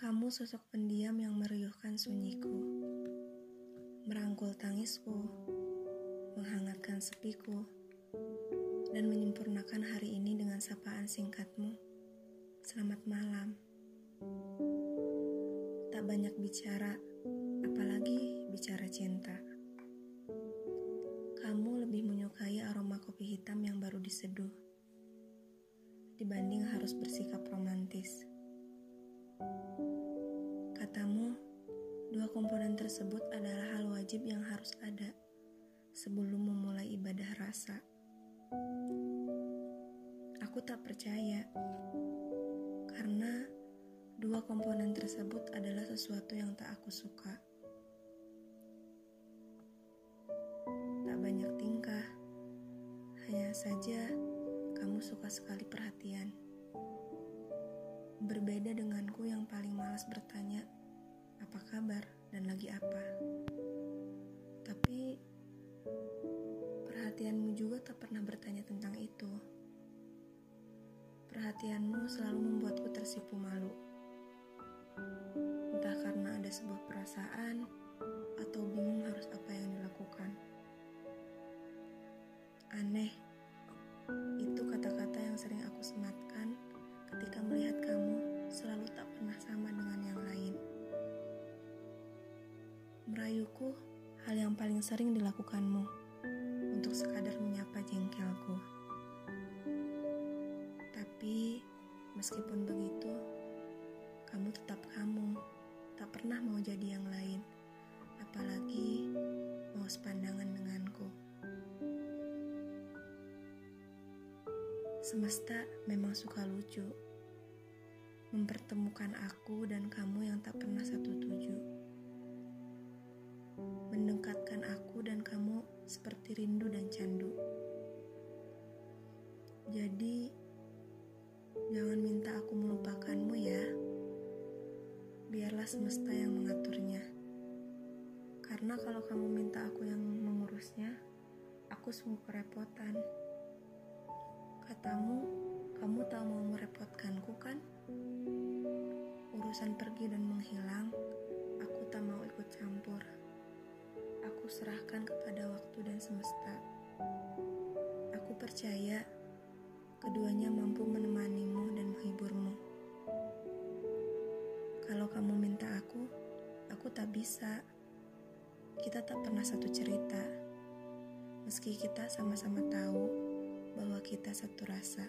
Kamu sosok pendiam yang meriuhkan sunyiku, merangkul tangisku, menghangatkan sepiku, dan menyempurnakan hari ini dengan sapaan singkatmu. Selamat malam. Tak banyak bicara, apalagi bicara cinta. Kamu lebih menyukai aroma kopi hitam yang baru diseduh dibanding harus bersikap romantis. Komponen tersebut adalah hal wajib yang harus ada sebelum memulai ibadah rasa. Aku tak percaya, karena dua komponen tersebut adalah sesuatu yang tak aku suka. Tak banyak tingkah, hanya saja kamu suka sekali perhatian. Berbeda denganku yang paling malas bertanya, apa kabar dan lagi apa. Tapi, perhatianmu juga tak pernah bertanya tentang itu. Perhatianmu selalu membuatku tersipu malu. Entah karena ada sebuah perasaan atau bingung harus apa yang dilakukan. Aneh, Merayuku hal yang paling sering dilakukanmu untuk sekadar menyapa jengkelku. Tapi meskipun begitu, kamu tetap kamu, tak pernah mau jadi yang lain, apalagi mau sepandangan denganku. Semesta memang suka lucu, mempertemukan aku dan kamu yang tak pernah satu tuju, seperti rindu dan candu. Jadi, jangan minta aku melupakanmu ya. Biarlah semesta yang mengaturnya. Karena kalau kamu minta aku yang mengurusnya, aku sungguh kerepotan. Katamu, kamu tak mau merepotkanku kan? Urusan pergi dan menghilang, aku tak mau ikut campur. Aku serahkan kepada waktu dan semesta. Aku percaya keduanya mampu menemanimu dan menghiburmu. Kalau kamu minta aku, aku tak bisa. Kita tak pernah satu cerita. Meski kita sama-sama tahu bahwa kita satu rasa.